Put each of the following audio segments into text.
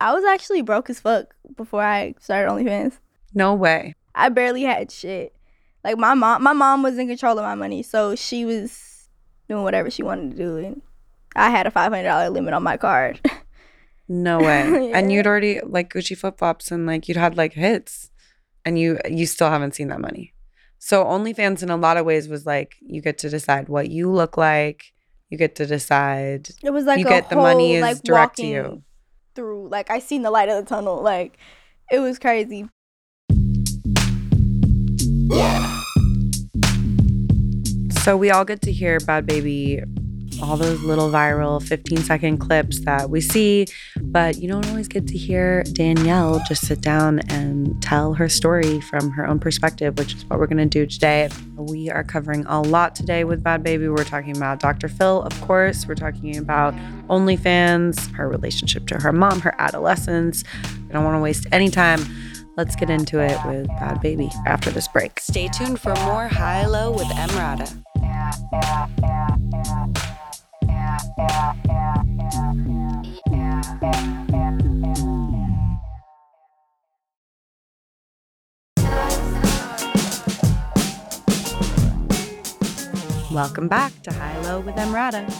I was actually broke as fuck before I started OnlyFans. No way. I barely had shit. Like my mom, my mom was in control of my money, so she was doing whatever she wanted to do, and I had a five hundred dollar limit on my card. No way. And you'd already like Gucci flip flops and like you'd had like hits and you you still haven't seen that money. So OnlyFans in a lot of ways was like you get to decide what you look like. You get to decide it was like you get the money is like, direct to you. Through like I seen the light of the tunnel. Like it was crazy. So we all get to hear Bhad Bhabie, all those little viral 15 second clips that we see, but you don't always get to hear Danielle just sit down and tell her story from her own perspective, which is what we're going to do today. We are covering a lot today with Bhad Bhabie. We're talking about Dr. Phil, of course. We're talking about OnlyFans, her relationship to her mom, her adolescence. I don't want to waste any time. Let's get into it with Bhad Bhabie after this break. Stay tuned for more High Low with Emrata. Welcome back to High Low with Emrata.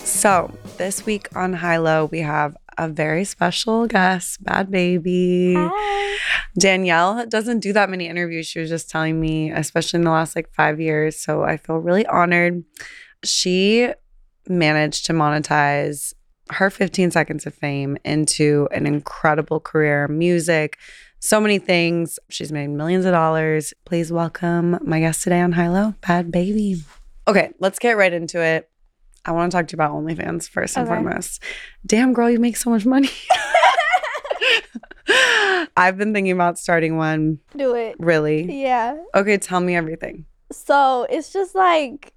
So, this week on High Low, we have a very special guest, Bhad Bhabie. Hi. Danielle doesn't do that many interviews. She was just telling me, especially in the last like five years. So, I feel really honored. She managed to monetize her 15 seconds of fame into an incredible career, music, so many things. She's made millions of dollars. Please welcome my guest today on High Low, Bhad Bhabie. Okay, let's get right into it. I want to talk to you about OnlyFans first and Okay. foremost. Damn, girl, you make so much money. I've been thinking about starting one. Do it. Really? Yeah. Okay, tell me everything. So it's just like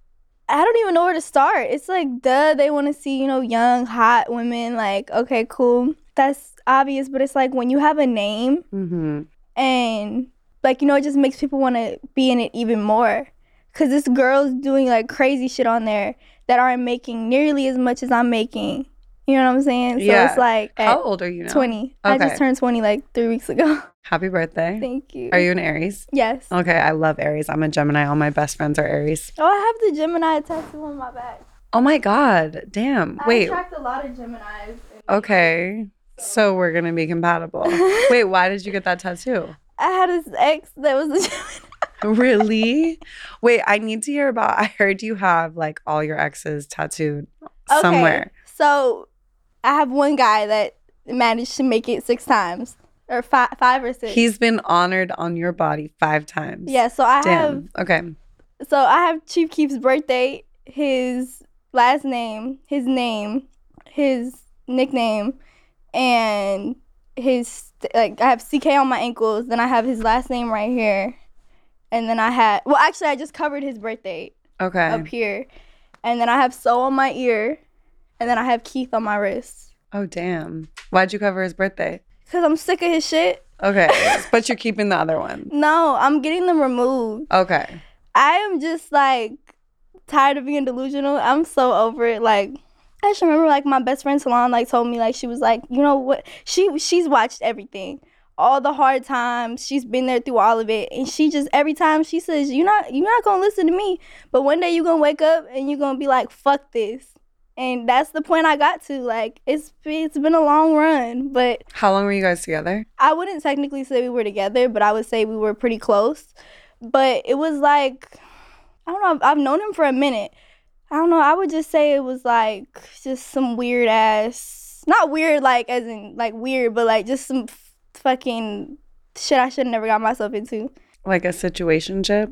I don't even know where to start. It's like duh, they want to see, you know, young, hot women. Like, okay, cool. That's obvious, but it's like when you have a name Mm-hmm. and like, you know, it just makes people want to be in it even more. Cause this girl's doing like crazy shit on there that aren't making nearly as much as I'm making. You know what I'm saying? So Yeah. it's like How old are you now? 20. I just turned 20 like three weeks ago. Happy birthday. Thank you. Are you an Aries? Yes. Okay, I love Aries. I'm a Gemini. All my best friends are Aries. Oh, I have the Gemini tattoo on my back. Oh my God. Damn. I Wait. I attract a lot of Geminis. Okay. So we're to be compatible. Wait, why did you get that tattoo? I had this ex that was a Gemini. Really? Wait, I need to hear about. I heard you have like all your exes tattooed Okay, somewhere. So I have one guy that managed to make it six times or five, five or six. He's been honored on your body five times. yeah. So I have Damn. Okay. so I have Chief Keef's birthday, his last name, his name, his nickname, and his like I have CK on my ankles. Then I have his last name right here, and then I had well actually I just covered his birthday Okay. up here, and then I have So on my ear, and then I have Keith on my wrist. Oh, damn. Why'd you cover his birthday? Cause I'm sick of his shit. Okay. but you're keeping the other one. No, I'm getting them removed. Okay. I am just like tired of being delusional. I'm so over it. Like I just remember like my best friend Salon like told me like she was like, you know what? She she's watched everything. All the hard times. She's been there through all of it. And she just every time she says, You're not you're not gonna listen to me. But one day you're gonna wake up and you're gonna be like, fuck this. And that's the point I got to. Like it's it's been a long run, but How long were you guys together? I wouldn't technically say we were together, but I would say we were pretty close. But it was like, I don't know, I've, I've known him for a minute. I don't know, I would just say it was like just some weird ass, not weird like as in like weird, but like just some f- fucking shit I should have never got myself into. Like a situationship?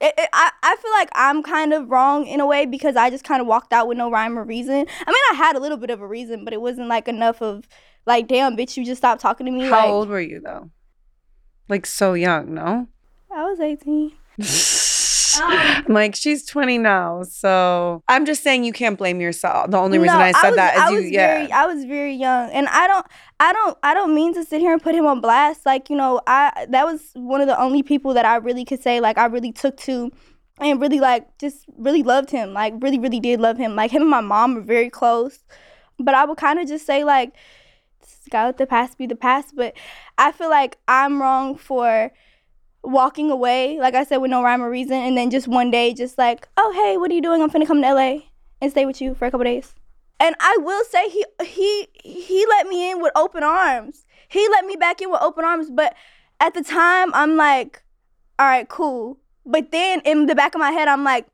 It, it, I, I feel like I'm kind of wrong in a way because I just kind of walked out with no rhyme or reason. I mean, I had a little bit of a reason, but it wasn't like enough of like, damn, bitch, you just stopped talking to me. How like, old were you though? Like so young, no? I was 18. I'm like, she's 20 now. So I'm just saying you can't blame yourself. The only reason No, I said was, that is I you, was yeah. very, I was very young, and I don't, I don't, I don't mean to sit here and put him on blast. Like you know, I that was one of the only people that I really could say like I really took to, and really like just really loved him. Like really, really did love him. Like him and my mom were very close. But I would kind of just say like, gotta let the past be the past. But I feel like I'm wrong for walking away, like I said, with no rhyme or reason, and then just one day, just like, oh hey, what are you doing? I'm finna come to LA and stay with you for a couple days. And I will say he he he let me in with open arms. He let me back in with open arms. But at the time, I'm like, all right, cool. But then in the back of my head, I'm like,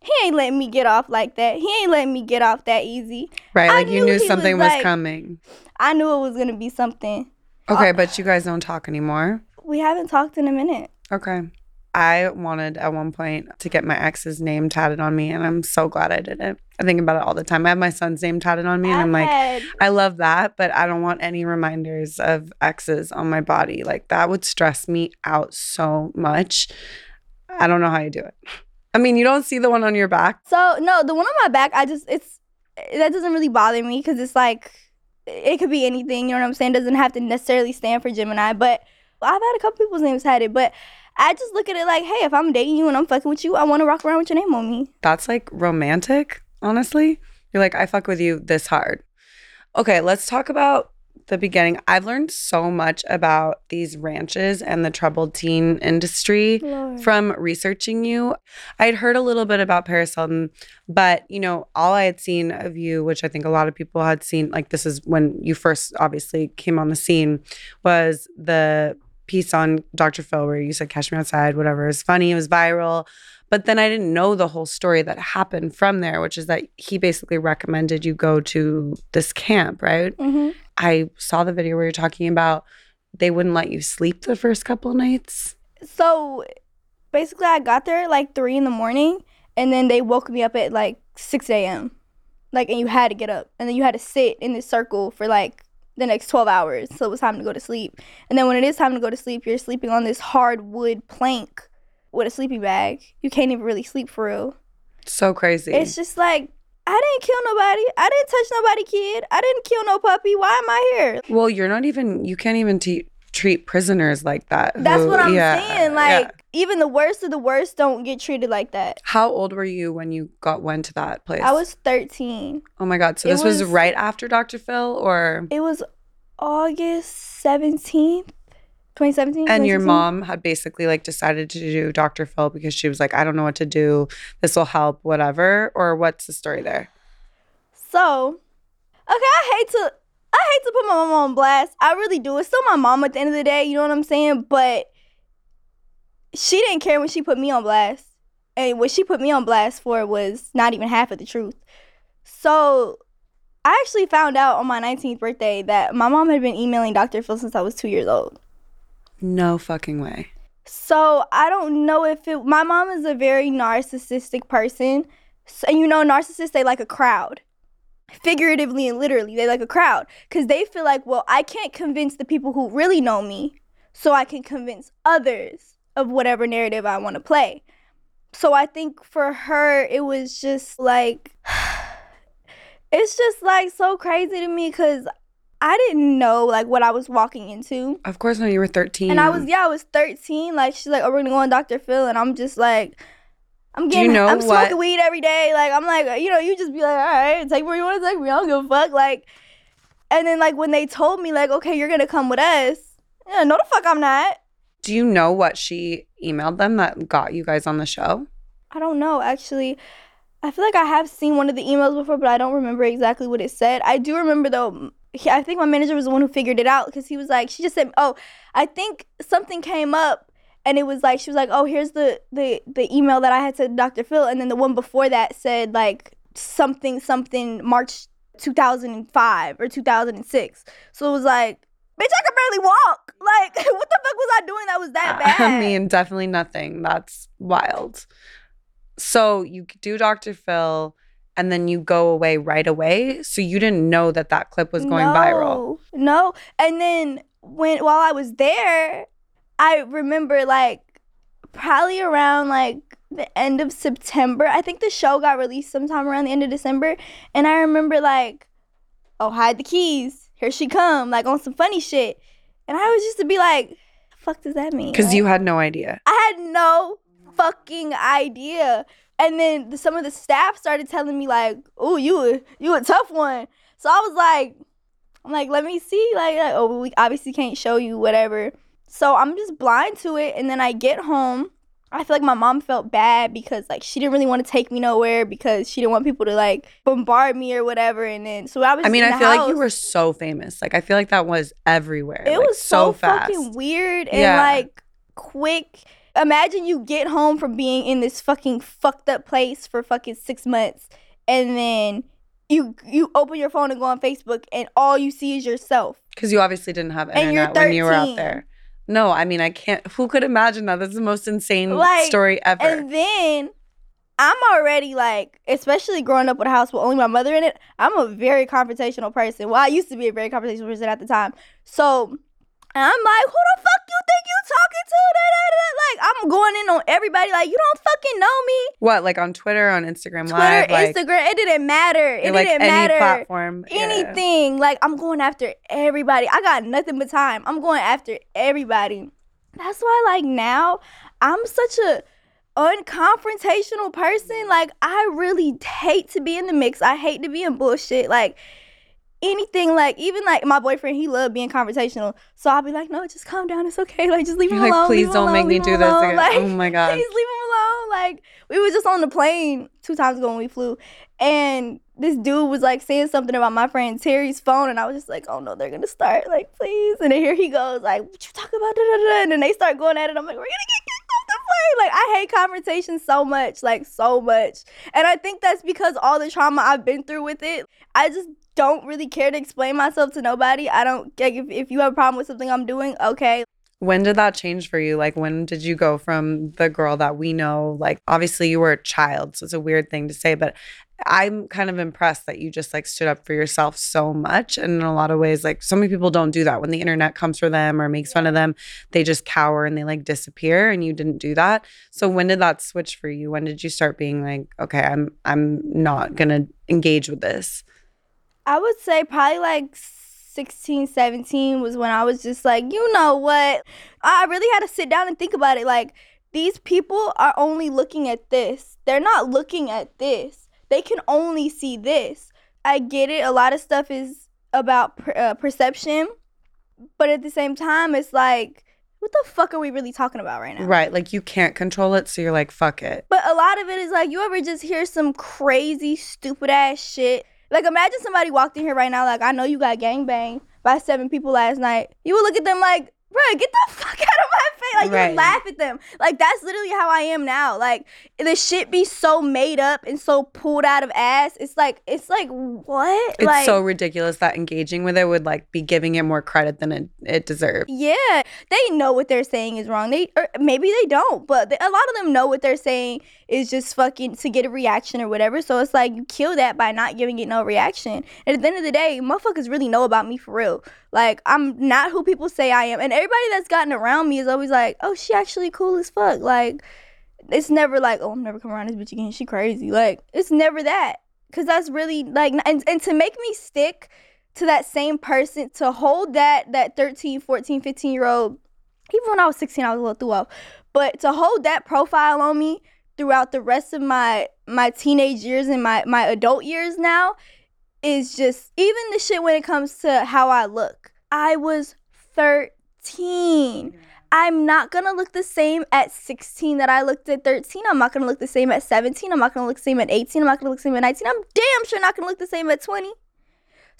he ain't letting me get off like that. He ain't letting me get off that easy. Right, I like you knew knew he was, something was, like- coming. I knew it was gonna be something. Okay, but you guys don't talk anymore. We haven't talked in a minute. Okay. I wanted at one point to get my ex's name tatted on me, and I'm so glad I didn't. I think about it all the time. I have my son's name tatted on me, and I'm like, I love that, but I don't want any reminders of exes on my body. Like that would stress me out so much. I don't know how you do it. I mean, you don't see the one on your back. So no, the one on my back, I just it's that doesn't really bother me because it's like it could be anything. You know what I'm saying? doesn't have to necessarily stand for Gemini, but I've had a couple people's names had it, but I just look at it like, hey, if I'm dating you and I'm fucking with you, I want to rock around with your name on me. That's like romantic, honestly. You're like, I fuck with you this hard. Okay, let's talk about the beginning. I've learned so much about these ranches and the troubled teen industry from researching you. I'd heard a little bit about Paris Hilton, but you know, all I had seen of you, which I think a lot of people had seen, like this is when you first obviously came on the scene, was the piece on Dr. Phil where you said Catch Me Outside, whatever. It was funny, it was viral. But then I didn't know the whole story that happened from there, which is that he basically recommended you go to this camp, right? hmm I saw the video where you're talking about they wouldn't let you sleep the first couple of nights. So basically, I got there like three in the morning, and then they woke me up at like six a.m. Like, and you had to get up, and then you had to sit in this circle for like the next twelve hours. So it was time to go to sleep. And then when it is time to go to sleep, you're sleeping on this hard wood plank with a sleeping bag. You can't even really sleep for real. So crazy. It's just like I didn't kill nobody. I didn't touch nobody, kid. I didn't kill no puppy. Why am I here? well, you're not even, you can't even te- treat prisoners like that. That's who- what I'm yeah, saying. yeah. Like even the worst of the worst don't get treated like that. how old were you when you got went to that place? I was 13. Oh my God. So it this was, was- right after Dr. Phil or? It was August 17th, 2017. And your mom had basically like decided to do Dr. Phil because she was like, I don't know what to do. This will help, whatever. Or what's the story there? So, okay, I hate to I hate to put my mom on blast. I really do. It's still my mom at the end of the day, you know what I'm saying? But she didn't care when she put me on blast. And what she put me on blast for was not even half of the truth. So, I actually found out on my 19th birthday that my mom had been emailing Dr. Phil since I was 2 years old. No fucking way. So I don't know if it. My mom is a very narcissistic person, so, and you know, narcissists they like a crowd, figuratively and literally. They like a crowd because they feel like, well, I can't convince the people who really know me, so I can convince others of whatever narrative I want to play. So I think for her, it was just like, it's just like so crazy to me because I didn't know like what I was walking into. Of course, when you were 13. And I was yeah, I was 13. Like she's like, oh, we're gonna go on Dr. Phil, and I'm just like, I'm Do you getting, know I'm what- smoking weed every day. Like I'm like, you know, you just be like, all right, take where you want to take me. I don't give a fuck. Like, and then like when they told me like, okay, you're gonna come with us. Yeah, no the fuck I'm not. Do you know what she emailed them that got you guys on the show? I don't know actually. I feel like I have seen one of the emails before, but I don't remember exactly what it said. I do remember though. he- I think my manager was the one who figured it out because he was like, she just said, "Oh, I think something came up." And it was like she was like, "Oh, here's the the the email that I had to Dr. Phil," and then the one before that said like something something March 2005 or 2006. So it was like, "Bitch, I could barely walk. Like, what the fuck was I doing that was that bad?" I mean, definitely nothing. That's wild. So you do Dr. Phil and then you go away right away. So you didn't know that that clip was going viral. No, No. And then when while I was there, I remember like probably around like the end of September. I think the show got released sometime around the end of December. And I remember like, oh, hide the keys. Here she come, like on some funny shit. And I was just to be like, fuck does that mean? Because Like, you had no idea. I had no fucking idea. And then the, some of the staff started telling me like, "Oh, you a, you a tough one." So I was like, I'm like, let me see. Like, like, oh, we obviously can't show you whatever. So I'm just blind to it. And then I get home. I feel like my mom felt bad because like she didn't really want to take me nowhere because she didn't want people to like bombard me or whatever. And then so I was. I mean, I feel like you were so famous. Like I feel like that was everywhere. It like, was so, fast. fucking weird and Yeah. like quick. Imagine you get home from being in this fucking fucked up place for fucking six months, and then you you open your phone and go on Facebook, and all you see is yourself. Because you obviously didn't have internet when you were out there. No, I mean I can't. Who could imagine that? That's the most insane Like, story ever. And then I'm already like, especially growing up with a house with only my mother in it, I'm a very confrontational person. Well, I used to be a very confrontational person at the time. So I'm like, who the fuck you think you talking to? Da, da, da. Like, I'm going in on everybody. Like, you don't fucking know me. what, like on Twitter, on Instagram Twitter, Live, like, Instagram, it didn't matter. It like didn't any matter. platform, Yeah. Anything. Like, I'm going after everybody. I got nothing but time. I'm going after everybody. That's why, like, now I'm such a unconfrontational person. Like, I really hate to be in the mix. I hate to be in bullshit. Like, anything, like, even like my boyfriend, he loved being conversational So I'll be like, no, just calm down. It's okay. Like, just leave You're him like, alone. please don't alone, make me do this again. Like, oh my god. please leave him alone. Like we was just on the plane two times ago when we flew, and this dude was like saying something about my friend Terry's phone, and I was just like, oh no, they're gonna start like please, and then here he goes like, what you talking about? Da, da, da. And then they start going at it. I'm like, we're gonna get kicked off the plane. Like I hate confrontation so much, like so much, and I think that's because all the trauma I've been through with it. I just don't really care to explain myself to nobody. I don't like if, if you have a problem with something I'm doing, okay. When did that change for you? Like, when did you go from the girl that we know? Like, obviously, you were a child, so it's a weird thing to say, but I'm kind of impressed that you just like stood up for yourself so much. And in a lot of ways, like, so many people don't do that. When the internet comes for them or makes fun of them, they just cower and they like disappear. And you didn't do that. So, when did that switch for you? When did you start being like, okay, I'm I'm not gonna engage with this? I would say probably like 16, 17 was when I was just like, you know what? I really had to sit down and think about it. Like, these people are only looking at this, they're not looking at this. They can only see this. I get it. A lot of stuff is about per- uh, perception, but at the same time, it's like, what the fuck are we really talking about right now? Right. Like, you can't control it. So, you're like, fuck it. But a lot of it is like you ever just hear some crazy, stupid ass shit. Like imagine somebody walked in here right now, like I know you got gangbanged by seven people last night. You would look at them like, bro, get the fuck out of my face. Like you Right. would laugh at them. Like that's literally how I am now. Like the shit be so made up and so pulled out of ass. It's like it's like what? It's like so ridiculous that engaging with it would like be giving it more credit than it, it deserves. Yeah, they know what they're saying is wrong. They or maybe they don't, but they, a lot of them know what they're saying is just fucking to get a reaction or whatever. So it's like you kill that by not giving it no reaction. And at the end of the day, motherfuckers really know about me for real. Like I'm not who people say I am, and everybody that's gotten around me is always like, "Oh, she actually cool as fuck." Like it's never like, "Oh, I'm never coming around this bitch again. She crazy." Like it's never that, cause that's really like, and and to make me stick to that same person to hold that that 13 14 15 year old even when i was 16 i was a little threw off but to hold that profile on me throughout the rest of my my teenage years and my my adult years now is just even the shit when it comes to how i look i was 13 I'm not gonna look the same at 16 that I looked at 13. I'm not gonna look the same at 17. I'm not gonna look the same at 18. I'm not gonna look the same at 19. I'm damn sure not gonna look the same at 20.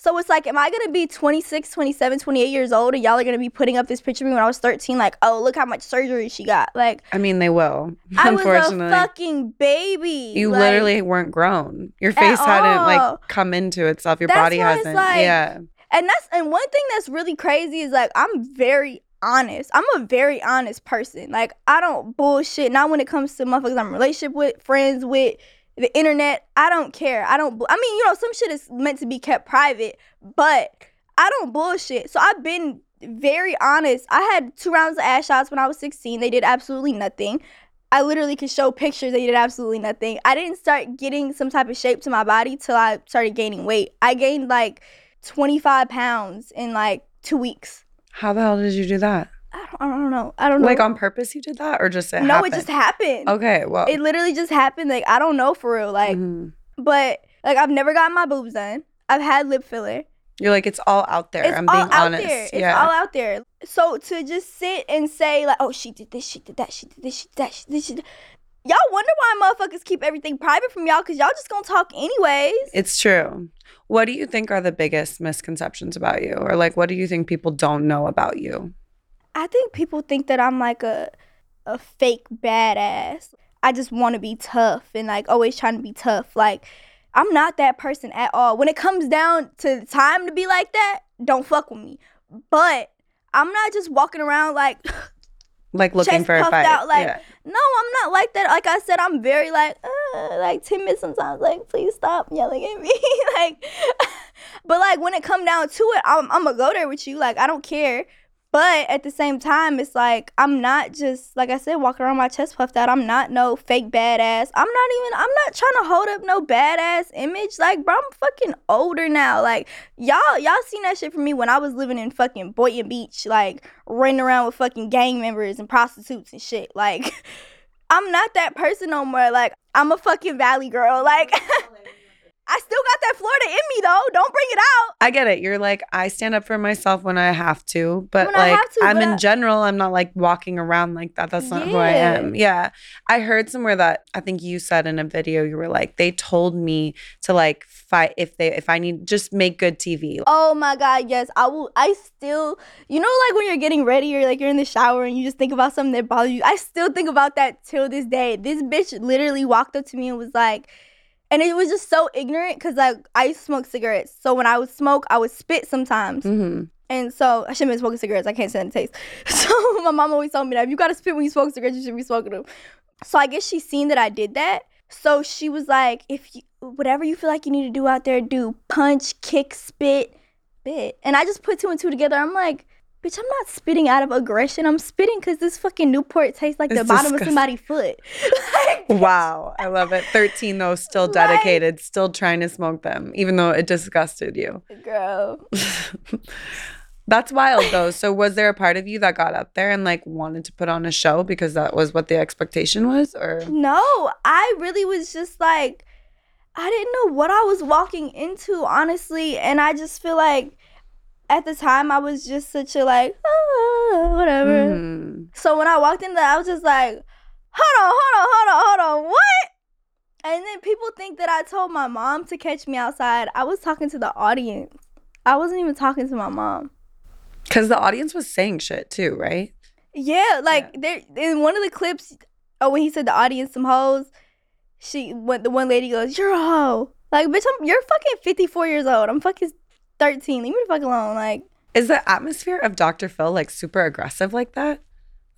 So it's like, am I gonna be 26, 27, 28 years old, and y'all are gonna be putting up this picture of me when I was 13? Like, oh, look how much surgery she got. Like, I mean, they will. I was a unfortunately, fucking baby. you Like, literally weren't grown. Your face hadn't all. like come into itself. Your That's body hasn't. like- yeah. and that's and one thing that's really crazy is like I'm very honest. I'm a very honest person. Like I don't bullshit. Not when it comes to motherfuckers I'm in relationship with, friends with, the internet. I don't care. I don't. I mean, you know, some shit is meant to be kept private, but I don't bullshit. So I've been very honest. I had two rounds of ass shots when I was 16. They did absolutely nothing. I literally could show pictures. They did absolutely nothing. I didn't start getting some type of shape to my body till I started gaining weight. I gained like 25 pounds in like two weeks. How the hell did you do that? I don't, I don't know. I don't know. Like on purpose, you did that, or just it no, happened? it just happened. Okay, well, It literally just happened. Like I don't know for real. Like, mhm. but like I've never gotten my boobs done. I've had lip filler. you're like it's all out there. It's I'm all being out honest. there. It's yeah. all out there. So to just sit and say like, oh, she did this, she did that, she did this, she did that, she did she did. Y'all wonder why motherfuckers keep everything private from y'all because y'all just gonna talk anyways. It's true. What do you think are the biggest misconceptions about you? Or like what do you think people don't know about you? I think people think that I'm like a a fake badass. I just want to be tough and like always trying to be tough. Like I'm not that person at all. When it comes down to time to be like that, don't fuck with me. But I'm not just walking around like Like looking for a fight. out, like- yeah. no, I'm not like that. Like I said, I'm very like uh, like timid sometimes. Like please stop yelling at me. like, but like when it come down to it, I'm I'm gonna go there with you. Like I don't care. But at the same time, it's like I'm not just like I said, walking around my chest puffed out. I'm not no fake badass. I'm not even. I'm not trying to hold up no badass image. Like, bro, I'm fucking older now. Like, y'all, y'all seen that shit from me when I was living in fucking Boynton Beach, like running around with fucking gang members and prostitutes and shit. Like, I'm not that person no more. Like, I'm a fucking valley girl. Like, I still got that Florida in me though. Don't bring it out. I get it. You're like, I stand up for myself when I have to, but When like, to, I'm but in I- general, I'm not like walking around like that. That's not who I am. Yeah. I heard somewhere that I think you said in a video, you were like, they told me to like fight if they, if I need, just make good TV. Oh my god, yes. I will I still you know like when you're getting ready or like you're in the shower and you just think about something that bothers you. I still think about that till this day. This bitch literally walked up to me and was like and it was just so ignorant because like I used to smoke cigarettes. So when I would smoke, I would spit sometimes. hmm And so I shouldn't be smoking cigarettes. I can't stand the taste. So my mom always told me that if you gotta spit when you smoke cigarettes, you should be smoking them. So I guess she seen that I did that. So she was like, if you whatever you feel like you need to do out there, do punch, kick, spit, bit. And I just put two and two together. I'm like, bitch, I'm not spitting out of aggression. I'm spitting because this fucking Newport tastes like the It's bottom disgusting. of somebody's foot. like, Wow. I love it. 13 though, still Like- dedicated, still trying to smoke them, even though it disgusted you. girl. That's wild though. So was there a part of you that got up there and like wanted to put on a show because that was what the expectation was or No, I really was just like, I didn't know what I was walking into, honestly. And I just feel like at the time I was just such a like, ah, whatever. Mhm. So when I walked in there, I was just like, hold on, hold on, hold on, hold on, what? And then people think that I told my mom to catch me outside. I was talking to the audience. I wasn't even talking to my mom. Cuz the audience was saying shit too, right? Yeah, like there in one of the clips, oh, when he said the audience some hoes, she when the one lady goes, "You're a hoe." Like, bitch, I'm you're fucking 54 years old. I'm fucking 13. Leave me the fuck alone. Like, Is the atmosphere of Dr. Phil like super aggressive like that?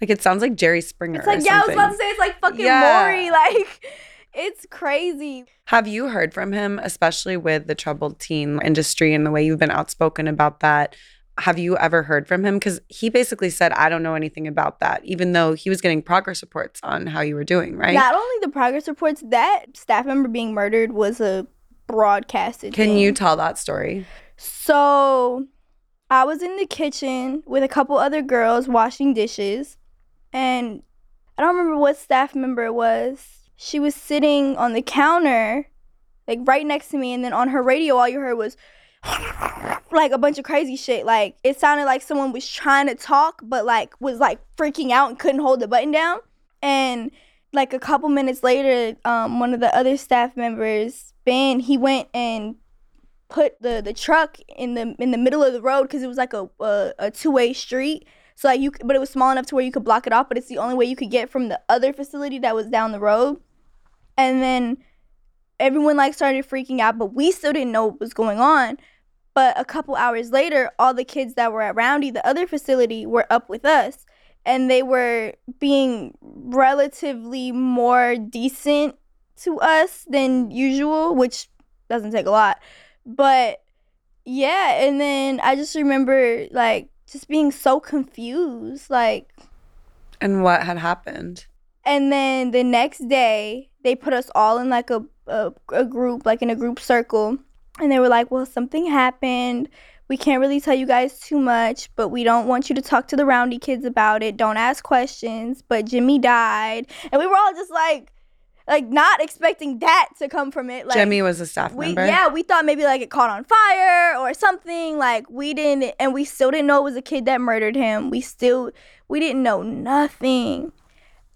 Like it sounds like Jerry Springer. it's like yeah, I was about to say it's like fucking Yeah. Maury. Like, it's crazy. Have you heard from him, especially with the troubled teen industry and the way you've been outspoken about that? Have you ever heard from him? Because he basically said, I don't know anything about that, even though he was getting progress reports on how you were doing, right? Not only the progress reports, that staff member being murdered was a broadcasted. Can thing. you tell that story? So I was in the kitchen with a couple other girls washing dishes, and I don't remember what staff member it was. She was sitting on the counter, like right next to me, and then on her radio, all you heard was like a bunch of crazy shit. Like it sounded like someone was trying to talk, but like was like freaking out and couldn't hold the button down. And like a couple minutes later, um, one of the other staff members, Ben, he went and put the the truck in the in the middle of the road because it was like a a, a two way street. So like you, but it was small enough to where you could block it off. But it's the only way you could get from the other facility that was down the road. And then everyone like started freaking out, but we still didn't know what was going on. But a couple hours later, all the kids that were at Roundy, the other facility, were up with us, and they were being relatively more decent to us than usual, which doesn't take a lot. But yeah, and then I just remember like just being so confused, like And what had happened? and then the next day they put us all in like a, a a group, like in a group circle, and they were like, "Well, something happened. we can't really tell you guys too much, but we don't want you to talk to the roundy kids about it. Don't ask questions. But Jimmy died. And we were all just like, like not expecting that to come from it. Like Jimmy was a staff we member. yeah, we thought maybe like it caught on fire or something. Like we didn't and we still didn't know it was a kid that murdered him. We still we didn't know nothing.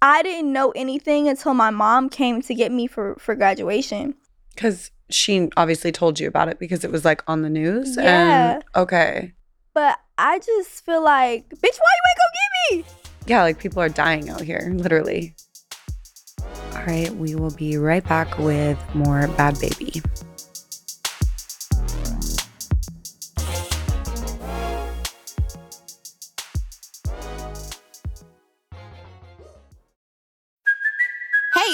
I didn't know anything until my mom came to get me for for graduation. Because she obviously told you about it because it was like on the news. Yeah. And, okay. But I just feel like, bitch, why you ain't go get me? Yeah, like people are dying out here, literally. All right, we will be right back with more Bhad Bhabie.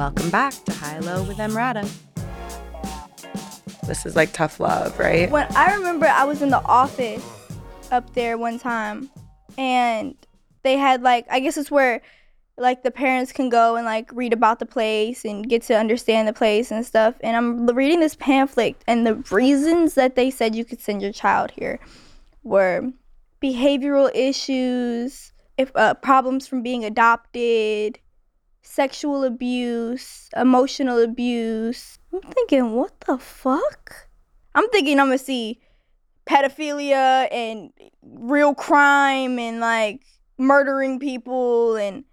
Welcome back to High Low with Emrata. This is like tough love, right? When I remember I was in the office up there one time and they had like I guess it's where like the parents can go and like read about the place and get to understand the place and stuff. And I'm reading this pamphlet and the reasons that they said you could send your child here were behavioral issues, if uh, problems from being adopted, sexual abuse, emotional abuse. I'm thinking, what the fuck? I'm thinking I'm gonna see pedophilia and real crime and like murdering people and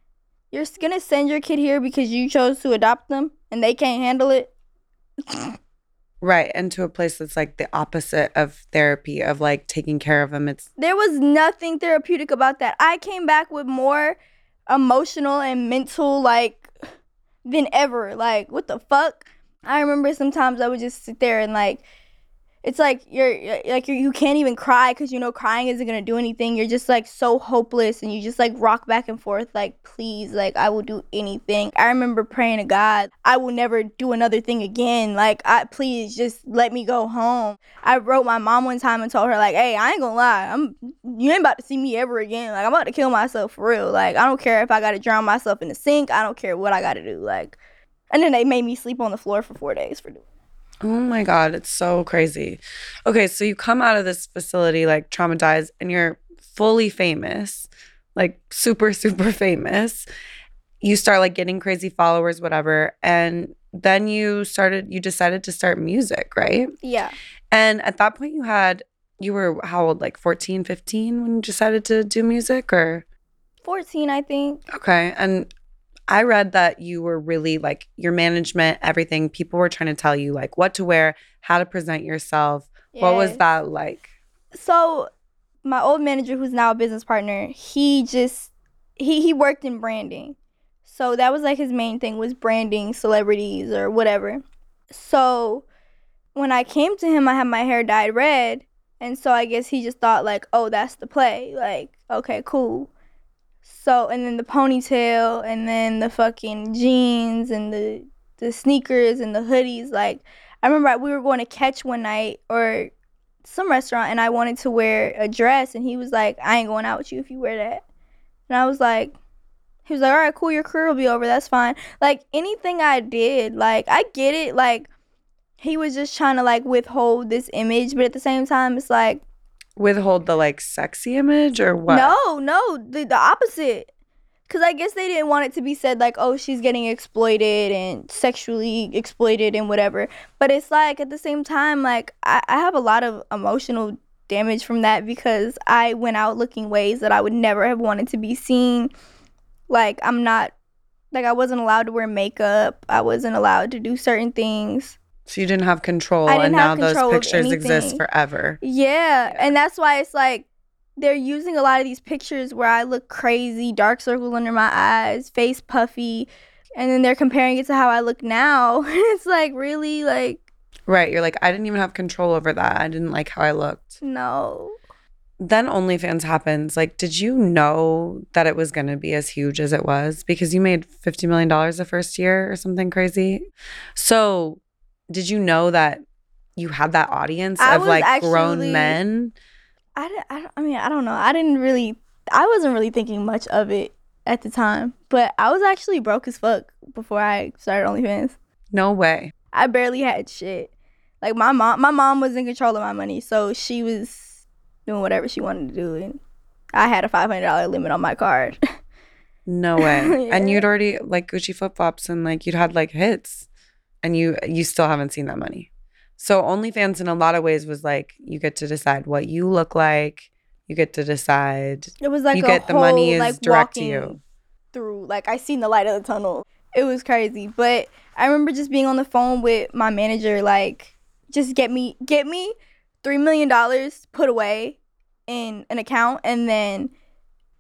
you're gonna send your kid here because you chose to adopt them and they can't handle it. Right. And to a place that's like the opposite of therapy, of like taking care of them. It's There was nothing therapeutic about that. I came back with more emotional and mental like than ever. Like, what the fuck? I remember sometimes I would just sit there and like it's like you're like you're, you can't even cry because you know crying isn't gonna do anything. You're just like so hopeless, and you just like rock back and forth. Like, please, like I will do anything. I remember praying to God, I will never do another thing again. Like, I please just let me go home. I wrote my mom one time and told her like, hey, I ain't gonna lie, I'm you ain't about to see me ever again. Like, I'm about to kill myself for real. Like, I don't care if I gotta drown myself in the sink. I don't care what I gotta do. Like, and then they made me sleep on the floor for four days for doing. Oh my God, it's so crazy. Okay, so you come out of this facility like traumatized and you're fully famous, like super, super famous. You start like getting crazy followers, whatever. And then you started, you decided to start music, right? Yeah. And at that point, you had, you were how old, like 14, 15 when you decided to do music or? 14, I think. Okay. And I read that you were really like your management, everything. People were trying to tell you like what to wear, how to present yourself. What was that like? So, my old manager, who's now a business partner, he just he he worked in branding, so that was like his main thing was branding celebrities or whatever. So, when I came to him, I had my hair dyed red, and so I guess he just thought like, oh, that's the play. Like, okay, cool. So, and then the ponytail, and then the fucking jeans, and the the sneakers, and the hoodies. Like, I remember we were going to catch one night or some restaurant, and I wanted to wear a dress, and he was like, I ain't going out with you if you wear that. And I was like, he was like, all right, cool, your career will be over. That's fine. Like anything I did, like I get it. Like he was just trying to like withhold this image, but at the same time, it's like Withhold the like sexy image or what? no, no, the the opposite. Cause I guess they didn't want it to be said like, oh, she's getting exploited and sexually exploited and whatever. But it's like at the same time, like I, I have a lot of emotional damage from that because I went out looking ways that I would never have wanted to be seen. Like I'm not like I wasn't allowed to wear makeup. I wasn't allowed to do certain things. So you didn't have control, and didn't now have those control of pictures exist anything. forever. Yeah, and that's why it's like they're using a lot of these pictures where I look crazy, dark circles under my eyes, face puffy, and then they're comparing it to how I look now. it's like really like Right. You're like, I didn't even have control over that. I didn't like how I looked. No. Then OnlyFans happens. Like, did you know that it was going to be as huge as it was? Because you made $50 million the first year or something crazy. So, did you know that you had that audience I of like grown men? I, I, I mean, I don't know. I didn't really, I wasn't really thinking much of it at the time. But I was actually broke as fuck before I started OnlyFans. No way. I barely had shit. Like my mom, my mom was in control of my money, so she was doing whatever she wanted to do, and I had a five hundred dollar limit on my card. No way. And you'd already like Gucci flip flops and like you'd had like hits and you you still haven't seen that money. So OnlyFans in a lot of ways was like you get to decide what you look like. You get to decide It was like you get the money is like, direct to you. Through like I seen the light of the tunnel. It was crazy, but I remember just being on the phone with my manager, like, just get me get me three million dollars put away in an account, and then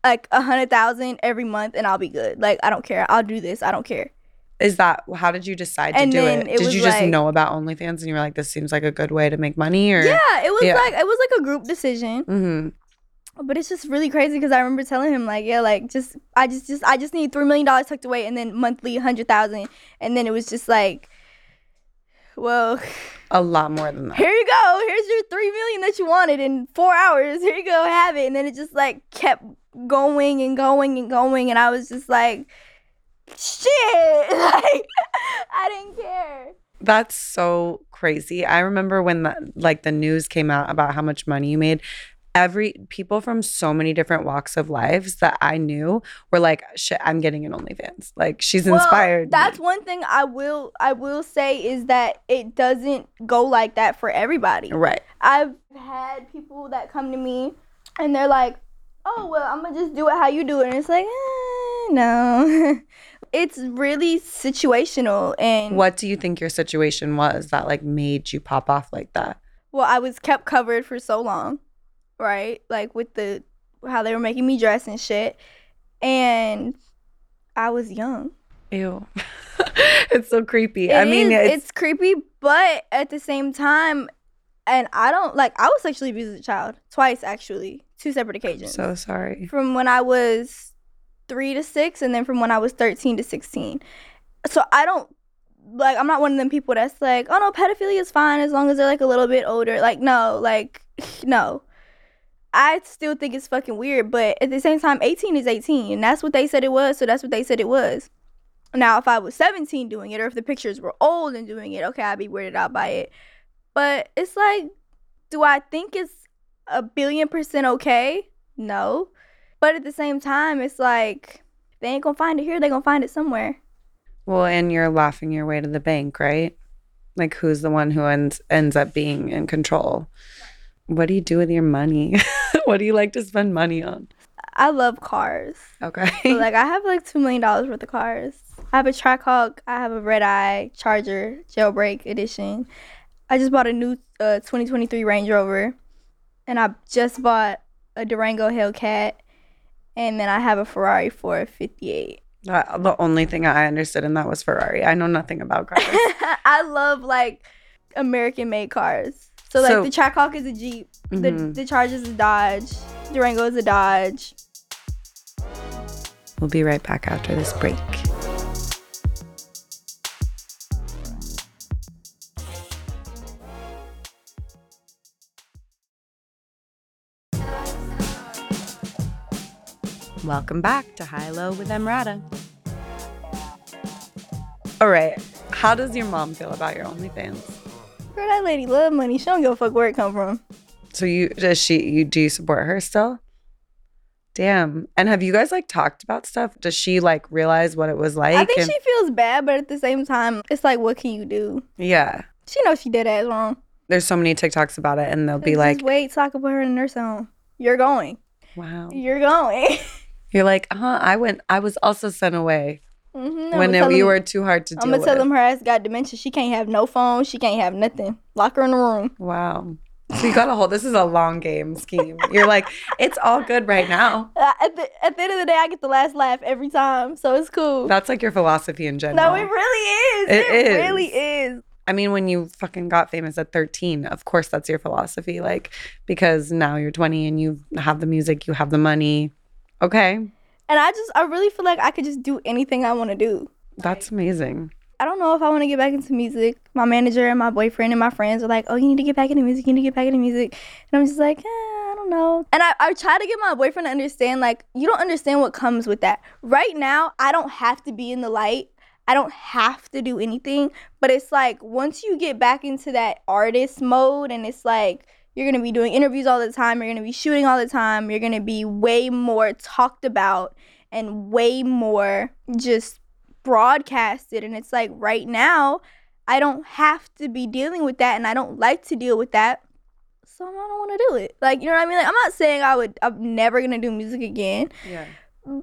like a hundred thousand every month, and I'll be good. Like I don't care. I'll do this. I don't care. Is that how did you decide to And do it? it Did you just like- know about OnlyFans and you were like, this seems like a good way to make money or Yeah, it was Yeah. like it was like a group decision. hmm But it's just really crazy because I remember telling him like, yeah, like just I just just I just need three million dollars tucked away and then monthly hundred thousand, and then it was just like, well, a lot more than that. here you go, here's your three million that you wanted in four hours. Here you go, have it. And then it just like kept going and going and going, and I was just like, shit, like I didn't care. That's so crazy. I remember when the, like the news came out about how much money you made. Every people from so many different walks of lives that I knew were like, "Shit, I'm getting an OnlyFans." Like she's Well, inspired. That's me. one thing I will I will say is that it doesn't go like that for everybody. right. I've had people that come to me and they're like, "Oh well, I'm gonna just do it how you do it," and it's like, eh, no. it's really situational, and What do you think your situation was that like made you pop off like that? well, I was kept covered for so long, right? Like with the how they were making me dress and shit, and I was young. Ew. it's so creepy. It I mean, is- it's, it's creepy, but at the same time, and I don't like. I was sexually abused as a child twice, actually, two separate occasions. so sorry. from when I was three to six, and then from when I was thirteen to sixteen. So I don't like. I'm not one of them people that's like, oh no, pedophilia is fine as long as they're like a little bit older. Like no, like no. I still think it's fucking weird, but at the same time, 18 is 18, and that's what they said it was, so that's what they said it was. Now, if I was 17 doing it, or if the pictures were old and doing it, okay, I'd be weirded out by it. But it's like, do I think it's a billion percent okay? No. But at the same time, it's like, they ain't gonna find it here, they gonna find it somewhere. Well, and you're laughing your way to the bank, right? Like who's the one who ends ends up being in control? What do you do with your money? what do you like to spend money on? I love cars. Okay. So, like, I have like $2 million worth of cars. I have a Trackhawk, I have a Red Eye Charger Jailbreak Edition. I just bought a new uh, 2023 Range Rover, and I just bought a Durango Hellcat, and then I have a Ferrari 458. That- the only thing I understood in that was Ferrari. I know nothing about cars. I love like American made cars. So like So- the Trackhawk is a Jeep, the Mhm. the Charger is a Dodge, Durango is a Dodge. we'll be right back after this break. Welcome back to High Low with Emrata. All right. How does your mom feel about your OnlyFans? Girl, that lady love money. She don't give a fuck where it come from. So you does she you do you support her still? Damn. And have you guys like talked about stuff? Does she like realize what it was like? I think and- she feels bad, but at the same time, it's like, what can you do? yeah. She knows she did ass wrong. There's so many TikToks about it, and they'll be Just like, wait till I can put her in a nursing home. You're going. "Wow." You're going. You're like, "Huh? I went. I was also sent away mm-hmm. when it, you were too hard to do. I'm gonna tell with." them her ass got dementia. She can't have no phone. She can't have nothing. Lock her in the room. Wow. So you got a whole. This is a long game scheme. You're like, it's all good right now. Uh, at the at the end of the day, I get the last laugh every time, so it's cool. That's like your philosophy in general. No, it really is. It It, is. really is. I mean, when you fucking got famous at 13, of course that's your philosophy. Like, because now you're 20 and you have the music, you have the money. Okay. And I just, I really feel like I could just do anything I want to do. That's amazing. I don't know if I want to get back into music. My manager and my boyfriend and my friends are like, oh, you need to get back into music. You need to get back into music. And I'm just like, eh, I don't know. And I, I try to get my boyfriend to understand, like, you don't understand what comes with that. Right now, I don't have to be in the light. I don't have to do anything. But it's like, once you get back into that artist mode and it's like, you're going to be doing interviews all the time. You're going to be shooting all the time. You're going to be way more talked about and way more just broadcasted and it's like right now I don't have to be dealing with that and I don't like to deal with that. So I don't want to do it. Like, you know what I mean? Like I'm not saying I would I'm never going to do music again. Yeah.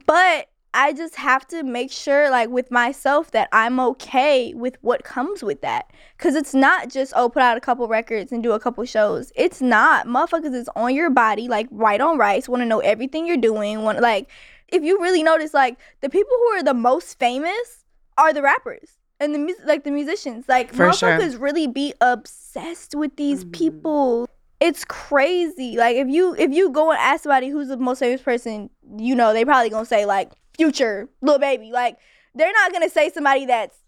But I just have to make sure like with myself that I'm okay with what comes with that. Cuz it's not just oh put out a couple records and do a couple shows. It's not. Motherfuckers is on your body like right on rights, want to know everything you're doing, want like if you really notice, like the people who are the most famous are the rappers and the music, like the musicians. Like For sure. motherfuckers really be obsessed with these Mhm. people. It's crazy. Like if you if you go and ask somebody who's the most famous person, you know they probably gonna say like Future, Lil Baby. Like they're not gonna say somebody that's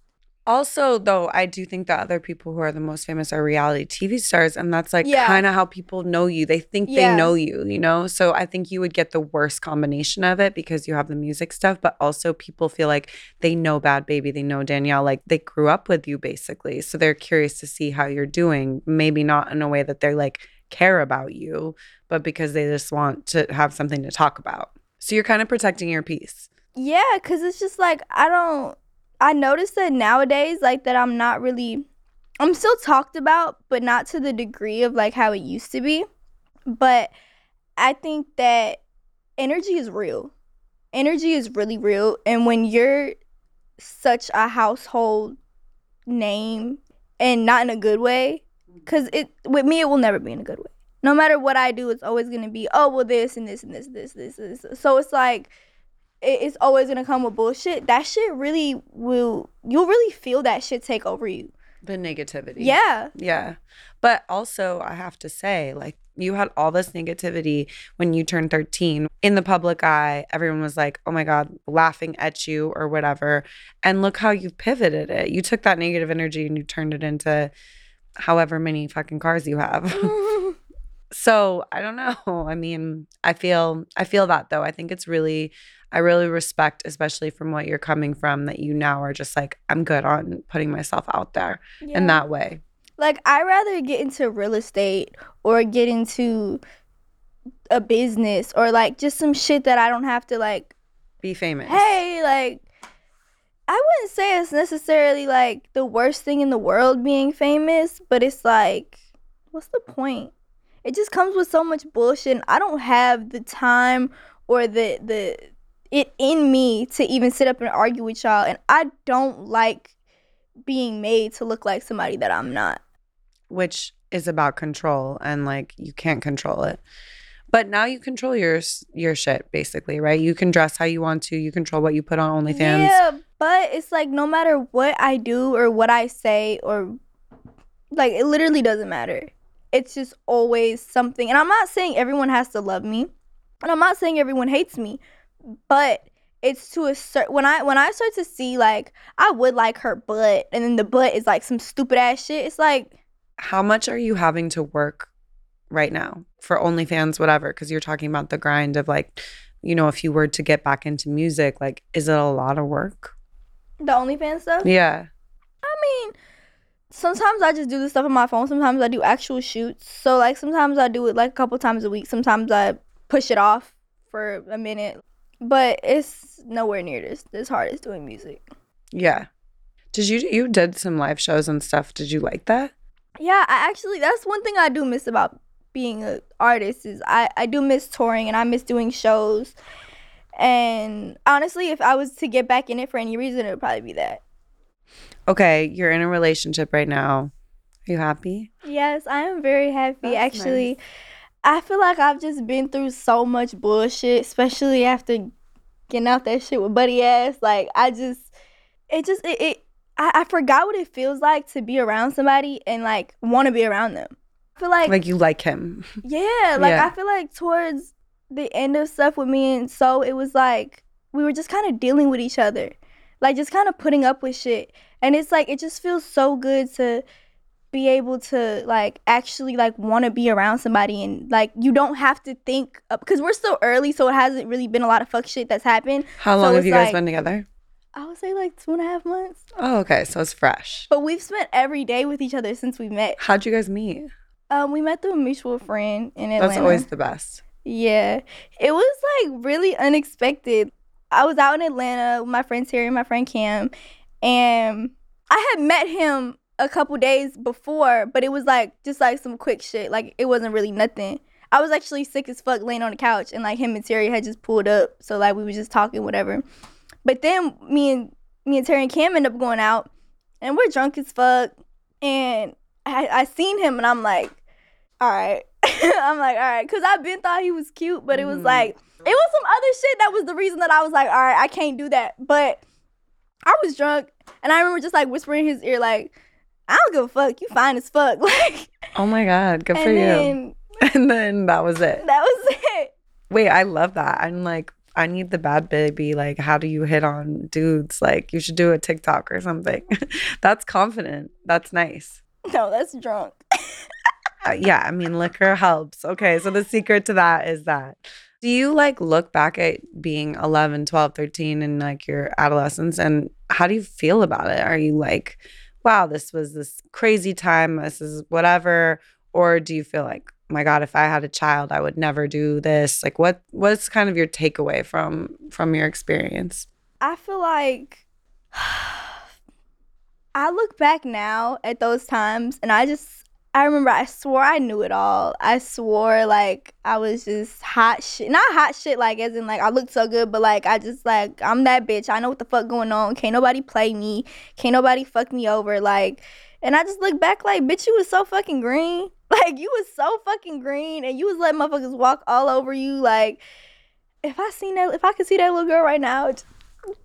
Also, though, I do think that other people who are the most famous are reality TV stars, and that's like Yeah. kind of how people know you. They think Yeah. they know you, you know? So I think you would get the worst combination of it because you have the music stuff, but also people feel like they know Bhad Bhabie, they know Danielle, like they grew up with you basically. So they're curious to see how you're doing, maybe not in a way that they're like care about you, but because they just want to have something to talk about. So you're kind of protecting your peace. Yeah, cause it's just like I don't. I notice that nowadays, like that, I'm not really. I'm still talked about, but not to the degree of like how it used to be. But I think that energy is real. Energy is really real, and when you're such a household name, and not in a good way, cause it with me it will never be in a good way. No matter what I do, it's always gonna be oh well this and this and this this this this. So it's like it's always gonna come with bullshit. That shit really will. You'll really feel that shit take over you. The negativity. Yeah. Yeah. But also, I have to say, like, you had all this negativity when you turned 13 in the public eye. Everyone was like, oh my God, laughing at you or whatever. And look how you've pivoted it. You took that negative energy and you turned it into however many fucking cars you have. so I don't know. I mean, I feel I feel that though. I think it's really I really respect, especially from what you're coming from, that you now are just like, I'm good on putting myself out there in that way. Like I rather get into real estate or get into a business or like just some shit that I don't have to like. Be famous. Hey, like. I wouldn't say it's necessarily like the worst thing in the world being famous, but it's like, what's the point? It just comes with so much bullshit. And I don't have the time or the the it in me to even sit up and argue with y'all. And I don't like being made to look like somebody that I'm not. which is about control and like you can't control it. But now you control your your shit basically, right? You can dress how you want to. You control what you put on OnlyFans. Yeah, but it's like no matter what I do or what I say or like it literally doesn't matter. It's just always something. And I'm not saying everyone has to love me. And I'm not saying everyone hates me. But it's to a certain when I when I start to see like I would like her butt and then the butt is like some stupid ass shit. It's like How much are you having to work right now for OnlyFans, whatever? Because you're talking about the grind of like, you know, if you were to get back into music, like, is it a lot of work? the OnlyFans stuff. Yeah. I mean, sometimes I just do the stuff on my phone. Sometimes I do actual shoots. So like sometimes I do it like a couple times a week. Sometimes I push it off for a minute. But it's nowhere near this as hard as doing music. Yeah. Did you you did some live shows and stuff? Did you like that? Yeah, I actually that's one thing I do miss about being an artist is I I do miss touring and I miss doing shows. And honestly, if I was to get back in it for any reason, it would probably be that. Okay, you're in a relationship right now. Are you happy? Yes, I am very happy. That's Actually, I feel like I've just been through so much bullshit, especially after getting out that shit with Buddy Ass. Like, I just, it just, it, it I, I forgot what it feels like to be around somebody and like want to be around them. I feel like, Like you like him. yeah, like Yeah. I feel like towards the end of stuff with me and so it was like we were just kind of dealing with each other, like just kind of putting up with shit, and it's like it just feels so good to be able to like actually like want to be around somebody and like you don't have to think because we're still early so it hasn't really been a lot of fuck shit that's happened How So long have you guys like- been together? i would say like two and a half months Oh, okay. So it's fresh. but we've spent every day with each other since we met How'd you guys meet? um we met through a mutual friend in atlanta That's always the best. yeah it was like really unexpected i was out in atlanta with my friend terry and my friend cam and i had met him a couple days before but it was like just like some quick shit. Like it wasn't really nothing. I was actually sick as fuck laying on the couch and like him and terry had just pulled up so like we was just talking whatever. But then me and me and terry and cam end up going out and we're drunk as fuck. And i, I seen him and i'm like all right i'm like all right because i've been thought he was cute but it was Mhm. like it was some other shit that was the reason that i was like all right i can't do that. But i was drunk and i remember just like whispering in his ear like i don't give a fuck you fine as fuck like Oh my God. Good for and you. And then that was it. that was it Wait, I love that. I'm like, I need the Bhad Bhabie. Like, how do you hit on dudes? Like, you should do a TikTok or something. That's confident. That's nice. no that's drunk Uh, yeah, I mean, liquor helps. Okay, so the secret to that is that. Do you like look back at being 11, 12, 13 and like your adolescence and how do you feel about it? Are you like, wow, this was this crazy time, this is whatever? Or do you feel like, my God, if I had a child, I would never do this? Like what what's kind of your takeaway from from your experience? I feel like I look back now at those times and I just I remember I swore I knew it all. I swore like I was just hot shit. Not hot shit like as in like I looked so good, but like I just like I'm that bitch. I know what the fuck going on. Can't nobody play me. Can't nobody fuck me over. Like and I just look back like bitch you was so fucking green. Like you was so fucking green and you was letting motherfuckers walk all over you like if I seen that if I could see that little girl right now, just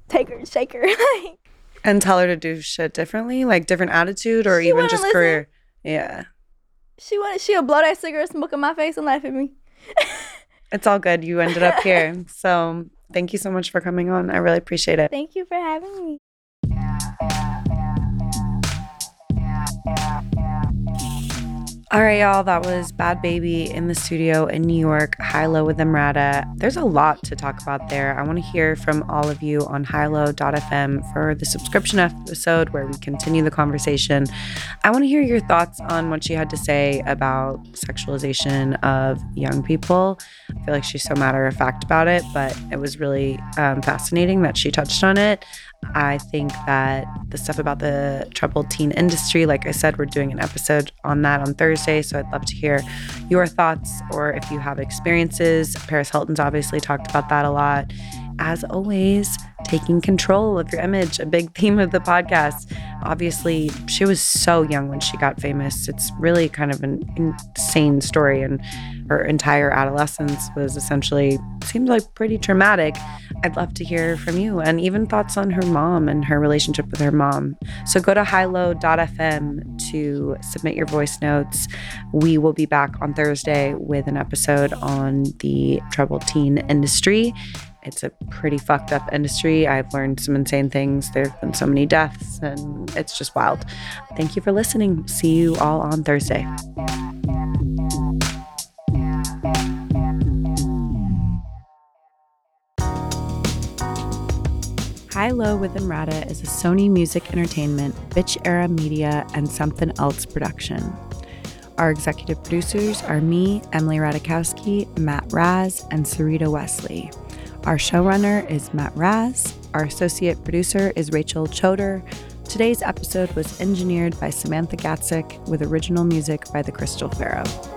take her, shake her. like And tell her to do shit differently, like different attitude or even just listen. career. Yeah. She wanted she'll blow that cigarette smoke in my face and laugh at me. It's all good. You ended up here. So thank you so much for coming on. I really appreciate it. Thank you for having me. All right, y'all. That was Bhad Bhabie in the studio in New York, High Low with Emrata. There's a lot to talk about there. I want to hear from all of you on highlow.fm for the subscription episode where we continue the conversation. I want to hear your thoughts on what she had to say about sexualization of young people. I feel like she's so matter of fact about it, but it was really um, fascinating that she touched on it. I think that the stuff about the troubled teen industry, like I said, we're doing an episode on that on Thursday. So I'd love to hear your thoughts or if you have experiences. Paris Hilton's obviously talked about that a lot. As always, taking control of your image, a big theme of the podcast. Obviously, she was so young when she got famous. It's really kind of an insane story, and her entire adolescence was essentially seems like pretty traumatic. I'd love to hear from you and even thoughts on her mom and her relationship with her mom. So go to highlow.fm to submit your voice notes. We will be back on Thursday with an episode on the troubled teen industry. It's a pretty fucked up industry. I've learned some insane things. There have been so many deaths, and it's just wild. Thank you for listening. See you all on Thursday. High Low with Emrata is a Sony Music Entertainment, Bitch Era Media, and Something Else production. Our executive producers are me, Emily Ratajkowski, Matt Raz, and Sarita Wesley. Our showrunner is Matt Raz. Our associate producer is Rachel Choder. Today's episode was engineered by Samantha Gatzik with original music by The Crystal Pharaoh.